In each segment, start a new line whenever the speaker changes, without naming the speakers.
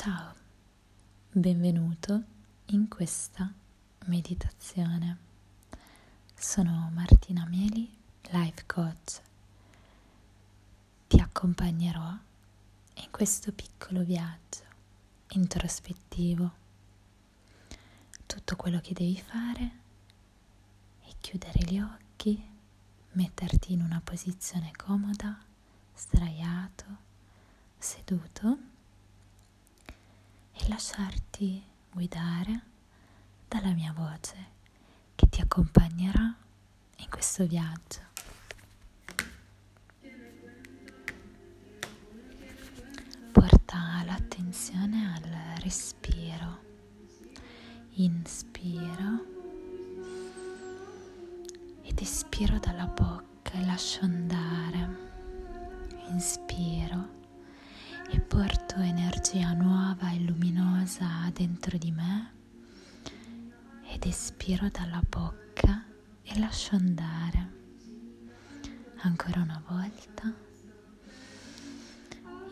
Ciao, benvenuto in questa meditazione. Sono Martina Meli, life coach. Ti accompagnerò in questo piccolo viaggio introspettivo. Tutto quello che devi fare è chiudere gli occhi, metterti in una posizione comoda, sdraiato, seduto e lasciarti guidare dalla mia voce che ti accompagnerà in questo viaggio. Porta l'attenzione al respiro. Inspiro ed espiro dalla bocca e lascio andare. Inspiro e porto energia nuova e luminosa dentro di me ed espiro dalla bocca e lascio andare. Ancora una volta.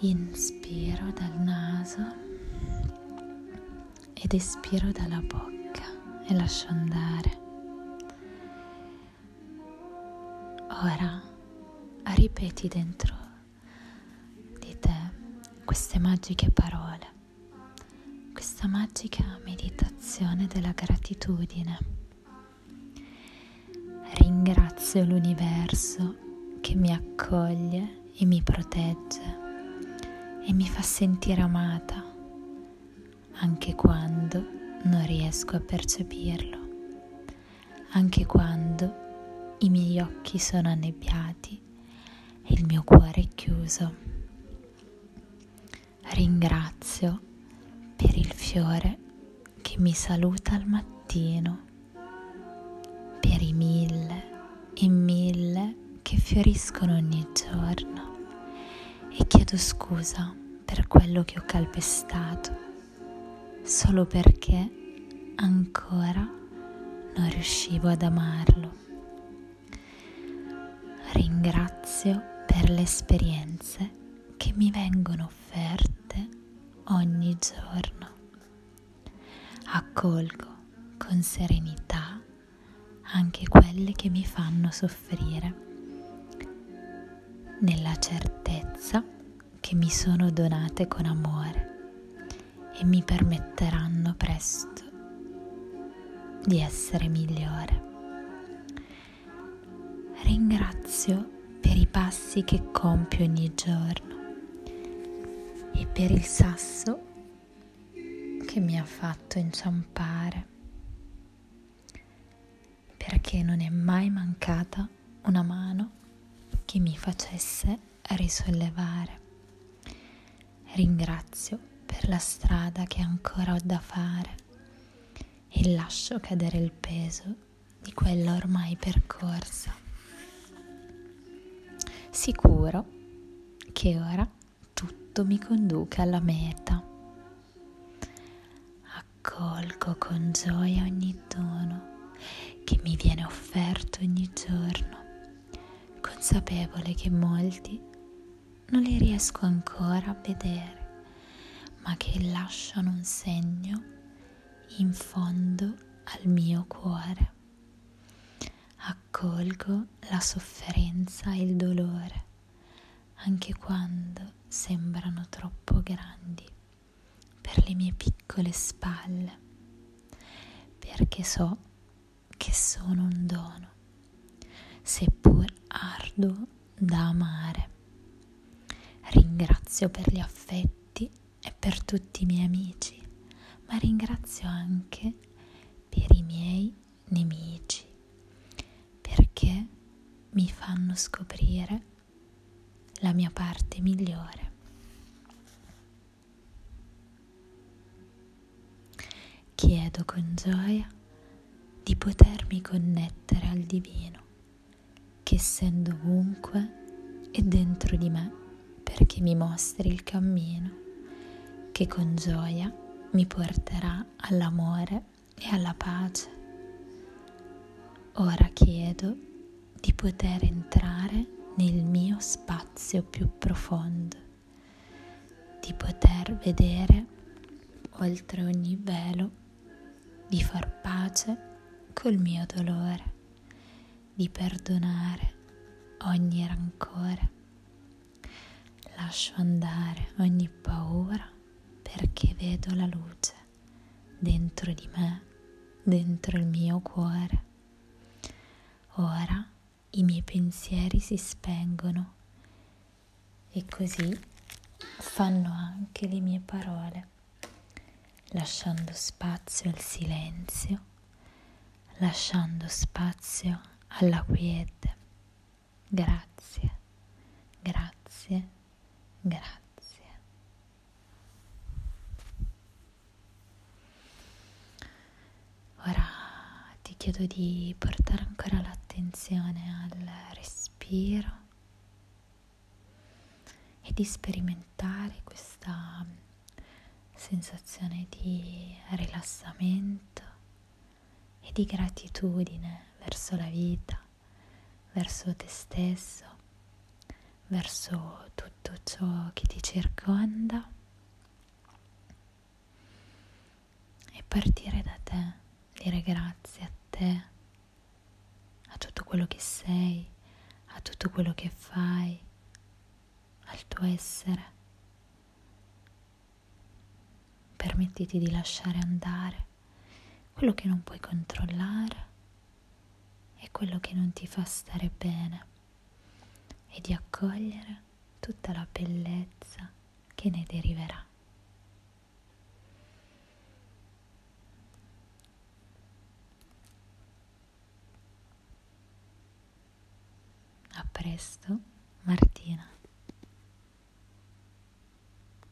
Inspiro dal naso ed espiro dalla bocca e lascio andare. Ora ripeti dentro queste magiche parole, questa magica meditazione della gratitudine. Ringrazio l'universo che mi accoglie e mi protegge e mi fa sentire amata anche quando non riesco a percepirlo, anche quando i miei occhi sono annebbiati e il mio cuore è chiuso. Ringrazio per il fiore che mi saluta al mattino, per i mille e mille che fioriscono ogni giorno e chiedo scusa per quello che ho calpestato, solo perché ancora non riuscivo ad amarlo. Ringrazio per le esperienze che mi vengono offerte ogni giorno. Accolgo con serenità anche quelle che mi fanno soffrire, nella certezza che mi sono donate con amore e mi permetteranno presto di essere migliore. Ringrazio per i passi che compio ogni giorno e per il sasso che mi ha fatto inciampare, perché non è mai mancata una mano che mi facesse risollevare. Ringrazio per la strada che ancora ho da fare e lascio cadere il peso di quella ormai percorsa. Sicuro che ora tutto mi conduca alla meta. Accolgo con gioia ogni dono che mi viene offerto ogni giorno, consapevole che molti non li riesco ancora a vedere, ma che lasciano un segno in fondo al mio cuore. Accolgo la sofferenza e il dolore, anche quando sembrano troppo grandi per le mie piccole spalle, perché so che sono un dono, seppur arduo da amare. Ringrazio per gli affetti e per tutti i miei amici, ma ringrazio anche per i miei nemici, perché mi fanno scoprire la mia parte migliore. Chiedo con gioia di potermi connettere al divino, che essendo ovunque è dentro di me perché mi mostri il cammino, che con gioia mi porterà all'amore e alla pace. Ora chiedo di poter entrare nel mio spazio più profondo, di poter vedere oltre ogni velo, di far pace col mio dolore, di perdonare ogni rancore. Lascio andare ogni paura perché vedo la luce dentro di me, dentro il mio cuore. Ora i miei pensieri si spengono e così fanno anche le mie parole, lasciando spazio al silenzio, lasciando spazio alla quiete. Grazie, grazie, grazie. Ora chiedo di portare ancora l'attenzione al respiro e di sperimentare questa sensazione di rilassamento e di gratitudine verso la vita, verso te stesso, verso tutto ciò che ti circonda e partire da te, dire grazie a te, a tutto quello che sei, a tutto quello che fai al tuo essere. Permettiti di lasciare andare quello che non puoi controllare e quello che non ti fa stare bene e di accogliere tutta la bellezza che ne deriverà. A presto, Martina.